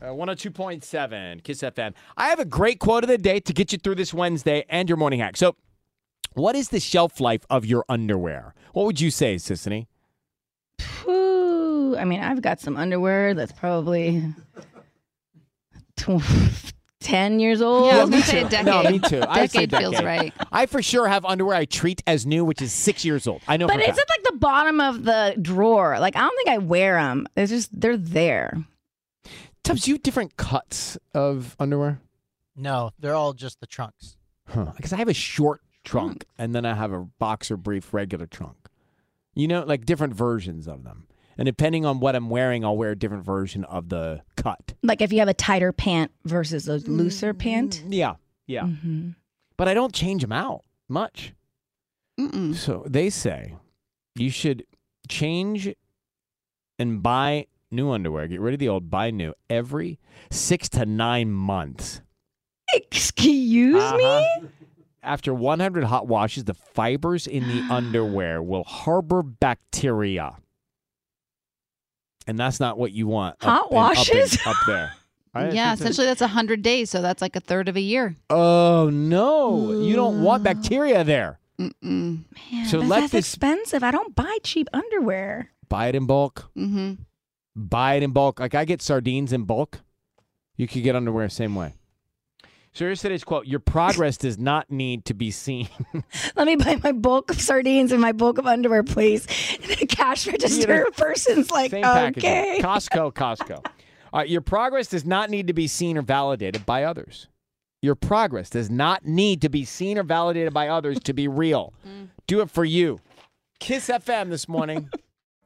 Uh, 102.7 Kiss FM. I have a great quote of the day to get you through this Wednesday and your morning hack. So, what is the shelf life of your underwear? What would you say, Sissany? Ooh, I mean, I've got some underwear that's probably tw- 10 years old. Yeah, I was gonna say a decade. No, me too. I'd say Decade feels right. I for sure have underwear I treat as new, which is six years old. I know. But for a it's fact. at like the bottom of the drawer. Like, I don't think I wear them. It's just, they're there. Tubbs, you have different cuts of underwear? No, they're all just the trunks. Huh. Because I have a short trunk and then I have a boxer brief regular trunk. You know, like different versions of them. And depending on what I'm wearing, I'll wear a different version of the cut. Like, if you have a tighter pant versus a looser pant. Yeah. Yeah. Mhm. But I don't change them out much. Mm-mm. So they say you should change and buy new underwear. Get rid of the old, buy new every six to nine months. Excuse me? Uh-huh. After 100 hot washes, the fibers in the underwear will harbor bacteria. And that's not what you want. up Hot up in- washes? Up, there. I yeah, essentially that's 100 days, so that's like a third of a year. Oh, no. You don't want bacteria there. Mm-mm. Man, So let that's this- expensive. I don't buy cheap underwear. Buy it in bulk. Mm-hmm. Buy it in bulk. Like I get sardines in bulk. You could get underwear same way. So here's today's quote: Your progress does not need to be seen. Let me buy my bulk of sardines and my bulk of underwear, please. The cash register person's like, packaging. okay. Costco, Costco. All right, your progress does not need to be seen or validated by others. Your progress does not need to be seen or validated by others to be real. Mm. Do it for you. Kiss FM this morning.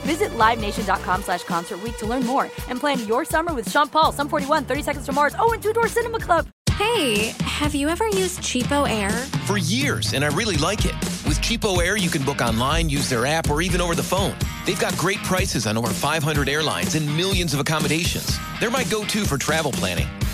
Visit LiveNation.com slash Concert Week to learn more and plan your summer with Sean Paul, Sum 41, 30 Seconds to Mars, oh, and Two Door Cinema Club. Hey, Have you ever used CheapOair? For years, and I really like it. With CheapOair, you can book online, use their app, or even over the phone. They've got great prices on over 500 airlines and millions of accommodations. They're my go to for travel planning.